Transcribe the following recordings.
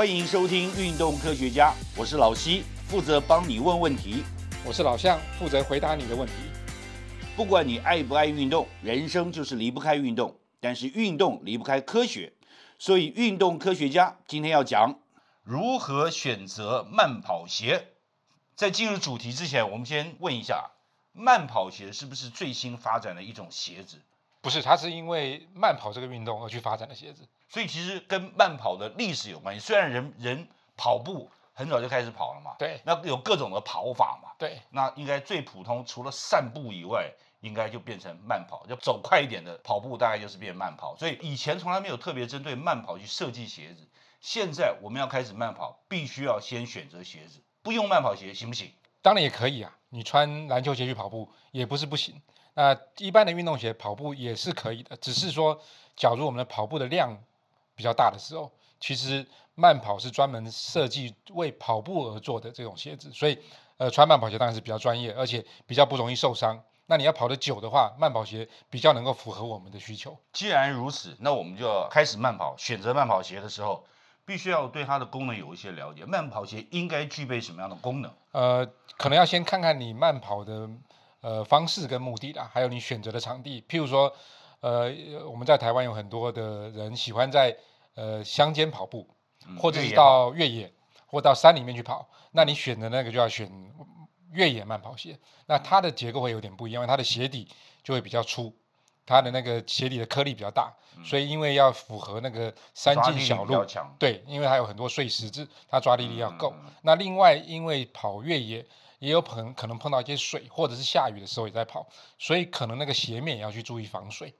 欢迎收听《运动科学家》，我是老西，负责帮你问问题。我是老向，负责回答你的问题。不管你爱不爱运动，人生就是离不开运动，但是运动离不开科学，所以运动科学家今天要讲如何选择慢跑鞋。在进入主题之前，我们先问一下，慢跑鞋是不是最新发展的一种鞋子？不是，它是因为慢跑这个运动而去发展的鞋子。所以其实跟慢跑的历史有关系。虽然人人跑步很早就开始跑了嘛，对，那有各种的跑法嘛，对，那应该最普通，除了散步以外，应该就变成慢跑，就走快一点的跑步，大概就是变慢跑。所以以前从来没有特别针对慢跑去设计鞋子。现在我们要开始慢跑，必须要先选择鞋子，不用慢跑鞋行不行？当然也可以啊，你穿篮球鞋去跑步也不是不行。那一般的运动鞋跑步也是可以的，只是说，假如我们的跑步的量。比较大的时候，其实慢跑是专门设计为跑步而做的这种鞋子，所以呃穿慢跑鞋当然是比较专业，而且比较不容易受伤。那你要跑得久的话，慢跑鞋比较能够符合我们的需求。既然如此，那我们就要开始慢跑。选择慢跑鞋的时候，必须要对它的功能有一些了解。慢跑鞋应该具备什么样的功能？呃，可能要先看看你慢跑的呃方式跟目的啦，还有你选择的场地。譬如说，呃，我们在台湾有很多的人喜欢在呃，乡间跑步，或者是到越野，或到山里面去跑，那你选的那个就要选越野慢跑鞋。那它的结构会有点不一样，因为它的鞋底就会比较粗，它的那个鞋底的颗粒比较大，所以因为要符合那个山径小路，对，因为它有很多碎石子，它抓地力要够。那另外，因为跑越野也有可能可能碰到一些水，或者是下雨的时候也在跑，所以可能那个鞋面也要去注意防水。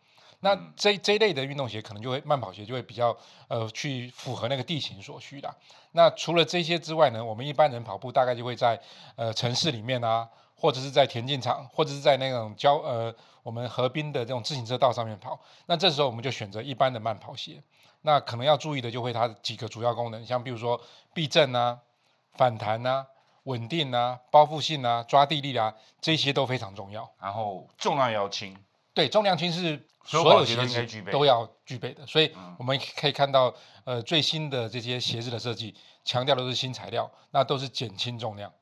那这这一类的运动鞋可能就会慢跑鞋就会比较呃去符合那个地形所需的。那除了这些之外呢，我们一般人跑步大概就会在呃城市里面啊，或者是在田径场，或者是在那种郊呃我们河滨的这种自行车道上面跑。那这时候我们就选择一般的慢跑鞋。那可能要注意的就会它几个主要功能，像比如说避震啊、反弹啊、稳定啊、包覆性啊、抓地力啊，这些都非常重要。然后重量要轻。对，重量轻是所有鞋子都要具备的，所以我们可以看到，呃，最新的这些鞋子的设计强调的是新材料，那都是减轻重量。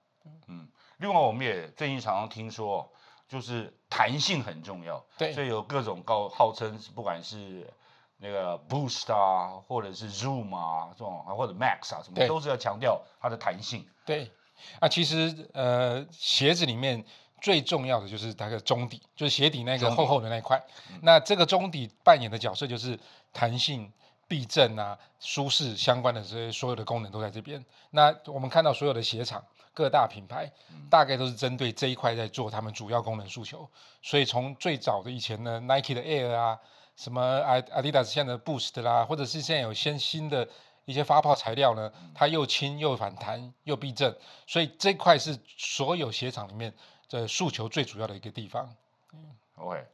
嗯，另外我们也最近常常听说，就是弹性很重要，对，所以有各种高号称不管是那个 Boost 啊，或者是 Zoom 啊这种，或者 Max 啊什么，都是要强调它的弹性。对，啊，其实呃，鞋子里面。最重要的就是它的中底，就是鞋底那个厚厚的那块。那这个中底扮演的角色就是弹性、避震啊、舒适相关的这些所有的功能都在这边。那我们看到所有的鞋厂各大品牌，大概都是针对这一块在做他们主要功能诉求。所以从最早的以前呢，Nike 的 Air 啊，什么 Adidas 现在的 Boost 啦，或者是现在有先新的一些发泡材料呢，它又轻又反弹又避震，所以这块是所有鞋厂里面。的诉求最主要的一个地方，嗯，OK，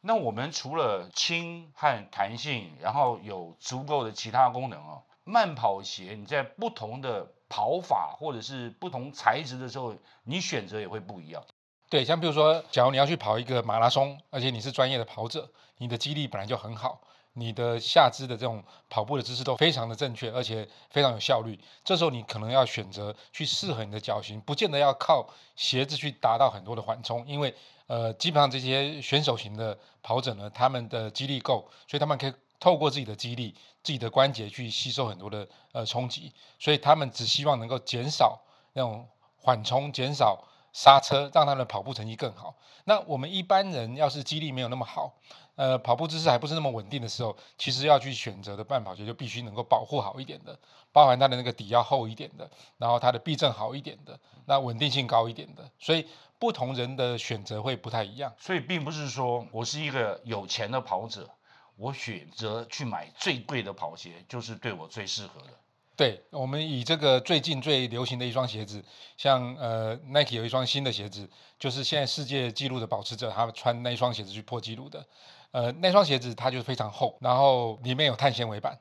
那我们除了轻和弹性，然后有足够的其他功能哦，慢跑鞋你在不同的跑法或者是不同材质的时候，你选择也会不一样。对，像比如说，假如你要去跑一个马拉松，而且你是专业的跑者，你的肌力本来就很好。你的下肢的这种跑步的姿势都非常的正确，而且非常有效率。这时候你可能要选择去适合你的脚型，不见得要靠鞋子去达到很多的缓冲，因为呃，基本上这些选手型的跑者呢，他们的肌力够，所以他们可以透过自己的肌力、自己的关节去吸收很多的呃冲击，所以他们只希望能够减少那种缓冲，减少。刹车让他的跑步成绩更好。那我们一般人要是肌力没有那么好，呃，跑步姿势还不是那么稳定的时候，其实要去选择的慢跑鞋就必须能够保护好一点的，包含它的那个底要厚一点的，然后它的避震好一点的，那稳定性高一点的。所以不同人的选择会不太一样。所以并不是说我是一个有钱的跑者，我选择去买最贵的跑鞋就是对我最适合的。对我们以这个最近最流行的一双鞋子，像呃 Nike 有一双新的鞋子，就是现在世界纪录的保持者，他穿那一双鞋子去破纪录的。呃，那双鞋子它就非常厚，然后里面有碳纤维板，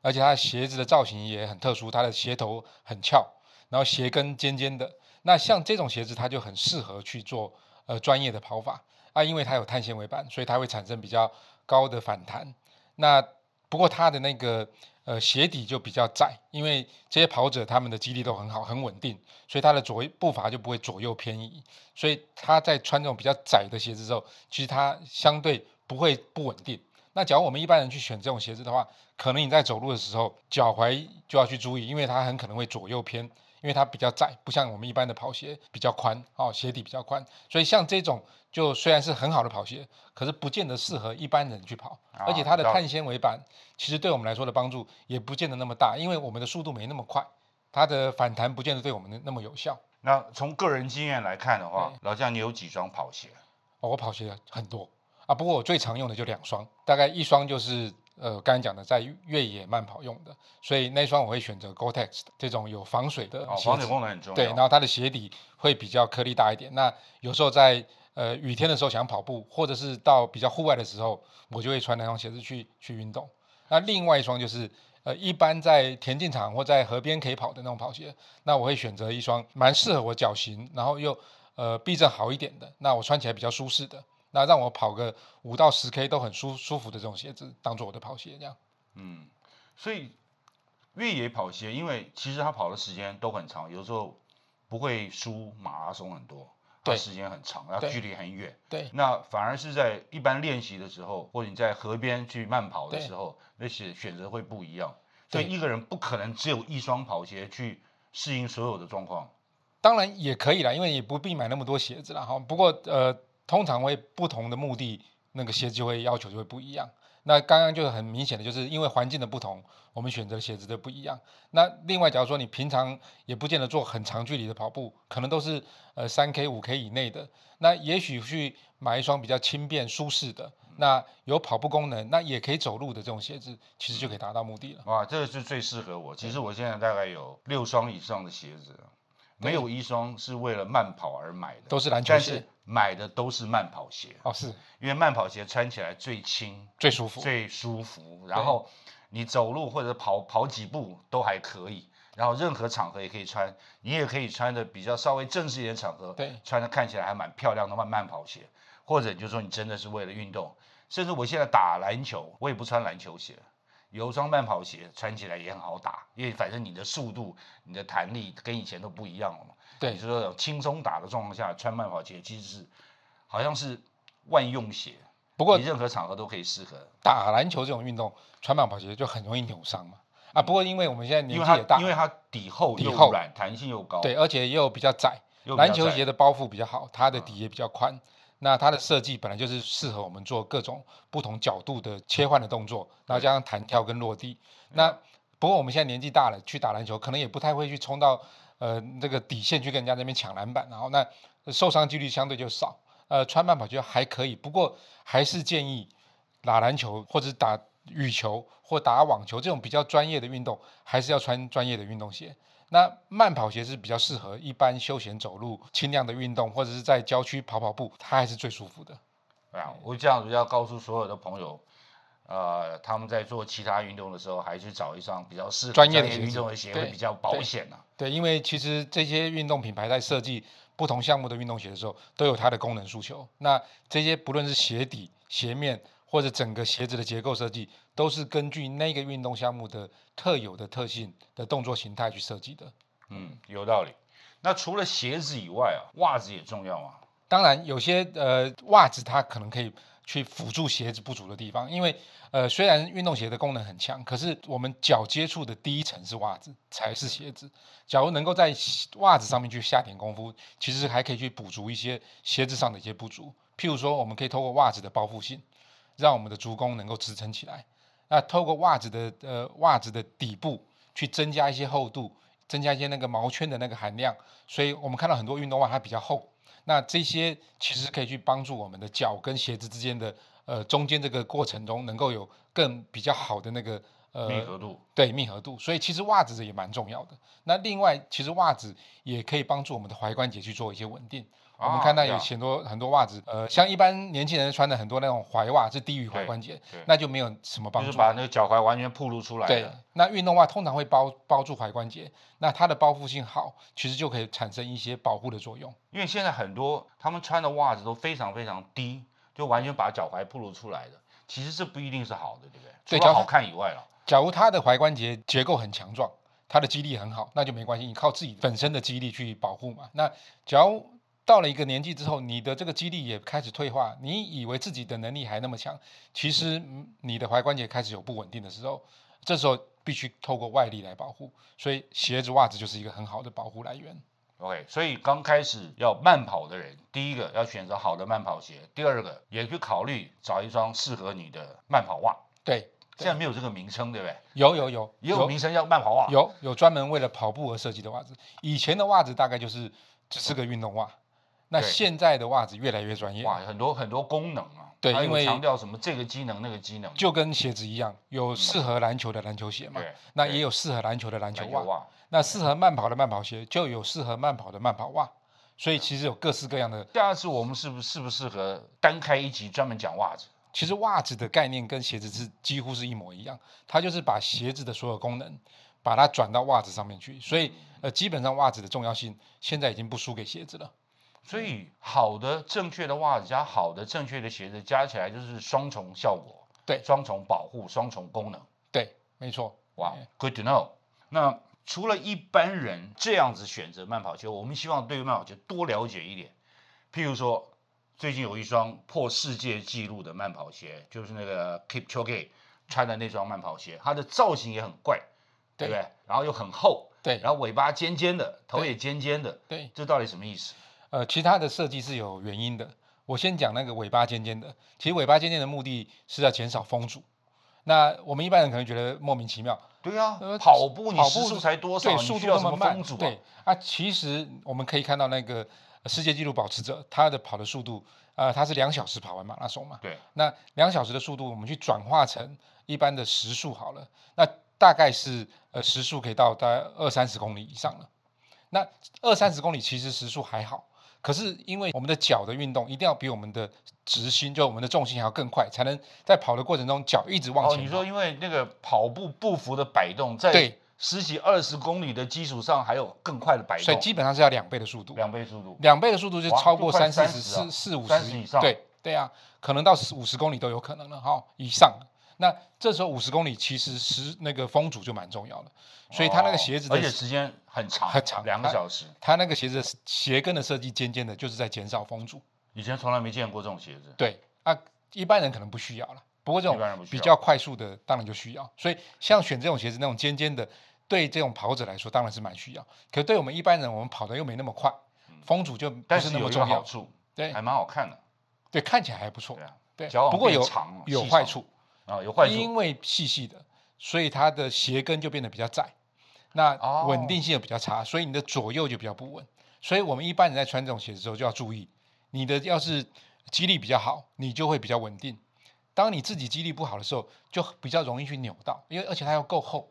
而且它的鞋子的造型也很特殊，它的鞋头很翘，然后鞋跟尖尖的。那像这种鞋子，它就很适合去做呃专业的跑法啊，因为它有碳纤维板，所以它会产生比较高的反弹。那不过它的那个呃鞋底就比较窄，因为这些跑者他们的肌力都很好，很稳定，所以他的左步伐就不会左右偏移，所以他在穿这种比较窄的鞋子之后，其实他相对不会不稳定。那假如我们一般人去选这种鞋子的话，可能你在走路的时候脚踝就要去注意，因为它很可能会左右偏。因为它比较窄，不像我们一般的跑鞋比较宽哦，鞋底比较宽，所以像这种就虽然是很好的跑鞋，可是不见得适合一般人去跑，而且它的碳纤维板其实对我们来说的帮助也不见得那么大，因为我们的速度没那么快，它的反弹不见得对我们那么有效。那从个人经验来看的话，老将你有几双跑鞋？哦，我跑鞋很多啊，不过我最常用的就两双，大概一双就是。呃，刚才讲的在越野慢跑用的，所以那双我会选择 Gore-Tex 这种有防水的鞋子，防水功能很重要。对，然后它的鞋底会比较颗粒大一点。那有时候在呃雨天的时候想跑步，或者是到比较户外的时候，我就会穿那双鞋子去去运动。那另外一双就是呃一般在田径场或在河边可以跑的那种跑鞋，那我会选择一双蛮适合我脚型，然后又呃避震好一点的，那我穿起来比较舒适的。那让我跑个五到十 K 都很舒舒服的这种鞋子，当做我的跑鞋这样。嗯，所以越野跑鞋，因为其实它跑的时间都很长，有时候不会输马拉松很多，对时间很长，然后距离很远。对。那反而是在一般练习的时候，或者你在河边去慢跑的时候，那些选择会不一样。所以一个人不可能只有一双跑鞋去适应所有的状况。当然也可以啦，因为也不必买那么多鞋子了哈。不过呃。通常会不同的目的，那个鞋子就会要求就会不一样。那刚刚就是很明显的就是因为环境的不同，我们选择的鞋子就不一样。那另外，假如说你平常也不见得做很长距离的跑步，可能都是呃三 K 五 K 以内的，那也许去买一双比较轻便舒适的，那有跑步功能，那也可以走路的这种鞋子，其实就可以达到目的了。哇，这个是最适合我。其实我现在大概有六双以上的鞋子。没有一双是为了慢跑而买的，都是篮球鞋。买的都是慢跑鞋哦，是因为慢跑鞋穿起来最轻、最舒服、最舒服。然后你走路或者跑跑几步都还可以，然后任何场合也可以穿。你也可以穿的比较稍微正式一点场合，对，穿的看起来还蛮漂亮的慢慢跑鞋。或者就说你真的是为了运动，甚至我现在打篮球，我也不穿篮球鞋。有双慢跑鞋穿起来也很好打，因为反正你的速度、你的弹力跟以前都不一样了嘛。对，你说轻松打的状况下穿慢跑鞋，其实是好像是万用鞋。不过你任何场合都可以适合。打篮球这种运动穿慢跑鞋就很容易扭伤嘛。啊，不过因为我们现在年纪也大，因为它底厚底厚软，弹性又高。对，而且又比较窄。篮球鞋的包覆比较好，它的底也比较宽。那它的设计本来就是适合我们做各种不同角度的切换的动作，然后加上弹跳跟落地。那不过我们现在年纪大了，去打篮球可能也不太会去冲到呃那个底线去跟人家那边抢篮板，然后那受伤几率相对就少。呃，穿慢跑就还可以，不过还是建议打篮球或者打羽球或打网球这种比较专业的运动，还是要穿专业的运动鞋。那慢跑鞋是比较适合一般休闲走路、轻量的运动，或者是在郊区跑跑步，它还是最舒服的。啊，我这样子要告诉所有的朋友，呃，他们在做其他运动的时候，还去找一双比较适合专业的运动的鞋会比较保险呐。对，因为其实这些运动品牌在设计不同项目的运动鞋的时候，都有它的功能诉求。那这些不论是鞋底、鞋面。或者整个鞋子的结构设计都是根据那个运动项目的特有的特性的动作形态去设计的。嗯，有道理。那除了鞋子以外啊，袜子也重要啊？当然，有些呃袜子它可能可以去辅助鞋子不足的地方，因为呃虽然运动鞋的功能很强，可是我们脚接触的第一层是袜子才是鞋子。假如能够在袜子上面去下点功夫，其实还可以去补足一些鞋子上的一些不足。譬如说，我们可以透过袜子的包覆性。让我们的足弓能够支撑起来。那透过袜子的呃袜子的底部去增加一些厚度，增加一些那个毛圈的那个含量。所以我们看到很多运动袜它比较厚。那这些其实可以去帮助我们的脚跟鞋子之间的呃中间这个过程中能够有更比较好的那个呃密合度。对密合度。所以其实袜子也蛮重要的。那另外其实袜子也可以帮助我们的踝关节去做一些稳定。我们看到有很多很多袜子，呃，像一般年轻人穿的很多那种踝袜是低于踝关节，那就没有什么帮助。就是把那个脚踝完全暴露出来。对，那运动袜通常会包包住踝关节，那它的包覆性好，其实就可以产生一些保护的作用。因为现在很多他们穿的袜子都非常非常低，就完全把脚踝暴露出来的，其实这不一定是好的，对不对？除了好看以外了。假如他的踝关节结构很强壮，他的肌力很好，那就没关系，你靠自己本身的肌力去保护嘛。那假如到了一个年纪之后，你的这个肌力也开始退化，你以为自己的能力还那么强，其实你的踝关节开始有不稳定的时候，这时候必须透过外力来保护。所以鞋子、袜子就是一个很好的保护来源。OK，所以刚开始要慢跑的人，第一个要选择好的慢跑鞋，第二个也去考虑找一双适合你的慢跑袜。对，现在没有这个名称，对不对？有有有，也有名称叫慢跑袜。有有专门为了跑步而设计的袜子。以前的袜子大概就是只是个运动袜，那现在的袜子越来越专业。哇，很多很多功能啊。对，因为强调什么这个机能那个机能，就跟鞋子一样，有适合篮球的篮球鞋嘛。那也有适合篮球的篮球袜。那适合慢跑的慢跑鞋，就有适合慢跑的慢跑袜。所以其实有各式各样的。第二次我们是不是适不适合单开一集专门讲袜子？其实袜子的概念跟鞋子是几乎是一模一样，它就是把鞋子的所有功能，把它转到袜子上面去。所以呃，基本上袜子的重要性现在已经不输给鞋子了。所以好的正确的袜子加好的正确的鞋子加起来就是双重效果，对，双重保护，双重功能，对，没错。哇，Good to know。那除了一般人这样子选择慢跑鞋，我们希望对于慢跑鞋多了解一点。譬如说，最近有一双破世界纪录的慢跑鞋，就是那个 Keep Choke 穿的那双慢跑鞋，它的造型也很怪，对不对？然后又很厚，对，然后尾巴尖尖的，头也尖尖的，对，这到底什么意思？呃，其他的设计是有原因的。我先讲那个尾巴尖尖的，其实尾巴尖尖的目的是要减少风阻。那我们一般人可能觉得莫名其妙。对啊，跑步你时速才多少？对，速度那么慢。对啊，其实我们可以看到那个世界纪录保持者，他的跑的速度，呃，他是两小时跑完马拉松嘛。对。那两小时的速度，我们去转化成一般的时速好了，那大概是呃时速可以到大概二三十公里以上了。那二三十公里其实时速还好。可是因为我们的脚的运动一定要比我们的直心，就我们的重心还要更快，才能在跑的过程中脚一直往前。哦，你说因为那个跑步步幅的摆动，在十几二十公里的基础上还有更快的摆动，所以基本上是要两倍的速度。两倍速度，两倍的速度就超过三四十、四四五十以上。对对啊，可能到五十公里都有可能了哈以上。那这时候五十公里其实是那个风阻就蛮重要的，所以它那个鞋子而且时间很长很长，两个小时。它那个鞋子鞋跟的设计尖尖的，就是在减少风阻。以前从来没见过这种鞋子。对啊，一般人可能不需要了，不过这种比较快速的当然就需要。所以像选这种鞋子那种尖尖的，对这种跑者来说当然是蛮需要。可对我们一般人，我们跑的又没那么快，风阻就不是那么重要。好处对，还蛮好看的。对，看起来还不错。对，不过有有坏处。啊，有坏处，因为细细的，所以它的鞋跟就变得比较窄，那稳定性也比较差，所以你的左右就比较不稳。所以我们一般人在穿这种鞋子时候就要注意，你的要是肌力比较好，你就会比较稳定；当你自己肌力不好的时候，就比较容易去扭到，因为而且它要够厚。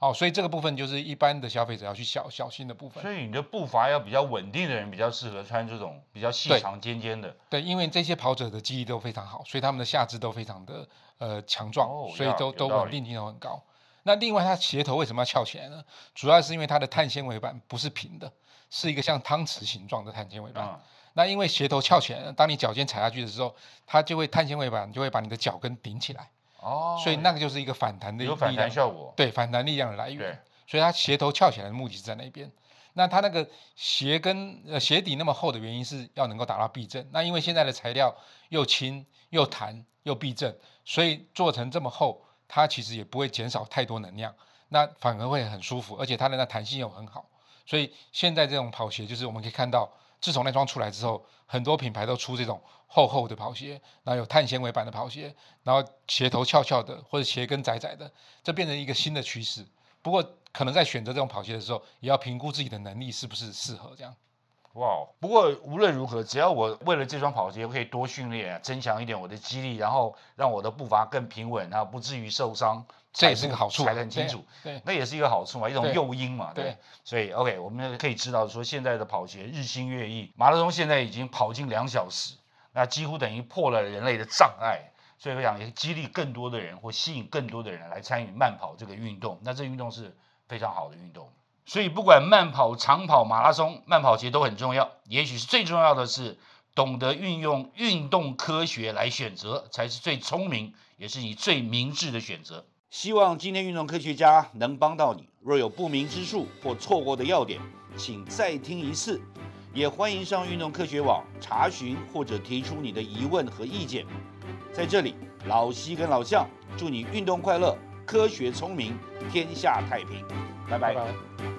哦，所以这个部分就是一般的消费者要去小小心的部分。所以你的步伐要比较稳定的人比较适合穿这种比较细长尖尖的。对，因为这些跑者的肌力都非常好，所以他们的下肢都非常的呃强壮，所以都都稳定性都很高。那另外，它鞋头为什么要翘起来呢？主要是因为它的碳纤维板不是平的，是一个像汤匙形状的碳纤维板。那因为鞋头翘起来，当你脚尖踩下去的时候，它就会碳纤维板就会把你的脚跟顶起来。哦，所以那个就是一个反弹的有反弹效果，对反弹力量的来源。所以它鞋头翘起来的目的是在那边。那它那个鞋跟呃鞋底那么厚的原因是要能够达到避震。那因为现在的材料又轻又弹又避震，所以做成这么厚，它其实也不会减少太多能量，那反而会很舒服，而且它的那弹性又很好。所以现在这种跑鞋就是我们可以看到。自从那双出来之后，很多品牌都出这种厚厚的跑鞋，然后有碳纤维版的跑鞋，然后鞋头翘翘的或者鞋跟窄窄的，这变成一个新的趋势。不过，可能在选择这种跑鞋的时候，也要评估自己的能力是不是适合这样。哇！不过无论如何，只要我为了这双跑鞋可以多训练，增强一点我的肌力，然后让我的步伐更平稳，然后不至于受伤。这也是个好处，踩得很清楚，对，那也是一个好处嘛，一种诱因嘛，对。所以，OK，我们可以知道说，现在的跑鞋日新月异，马拉松现在已经跑进两小时，那几乎等于破了人类的障碍。所以我想，也激励更多的人或吸引更多的人来参与慢跑这个运动。那这运动是非常好的运动。所以，不管慢跑、长跑、马拉松，慢跑鞋都很重要。也许是最重要的是，懂得运用运动科学来选择，才是最聪明，也是你最明智的选择。希望今天运动科学家能帮到你。若有不明之处或错过的要点，请再听一次。也欢迎上运动科学网查询或者提出你的疑问和意见。在这里，老西跟老向祝你运动快乐，科学聪明，天下太平。拜拜。拜拜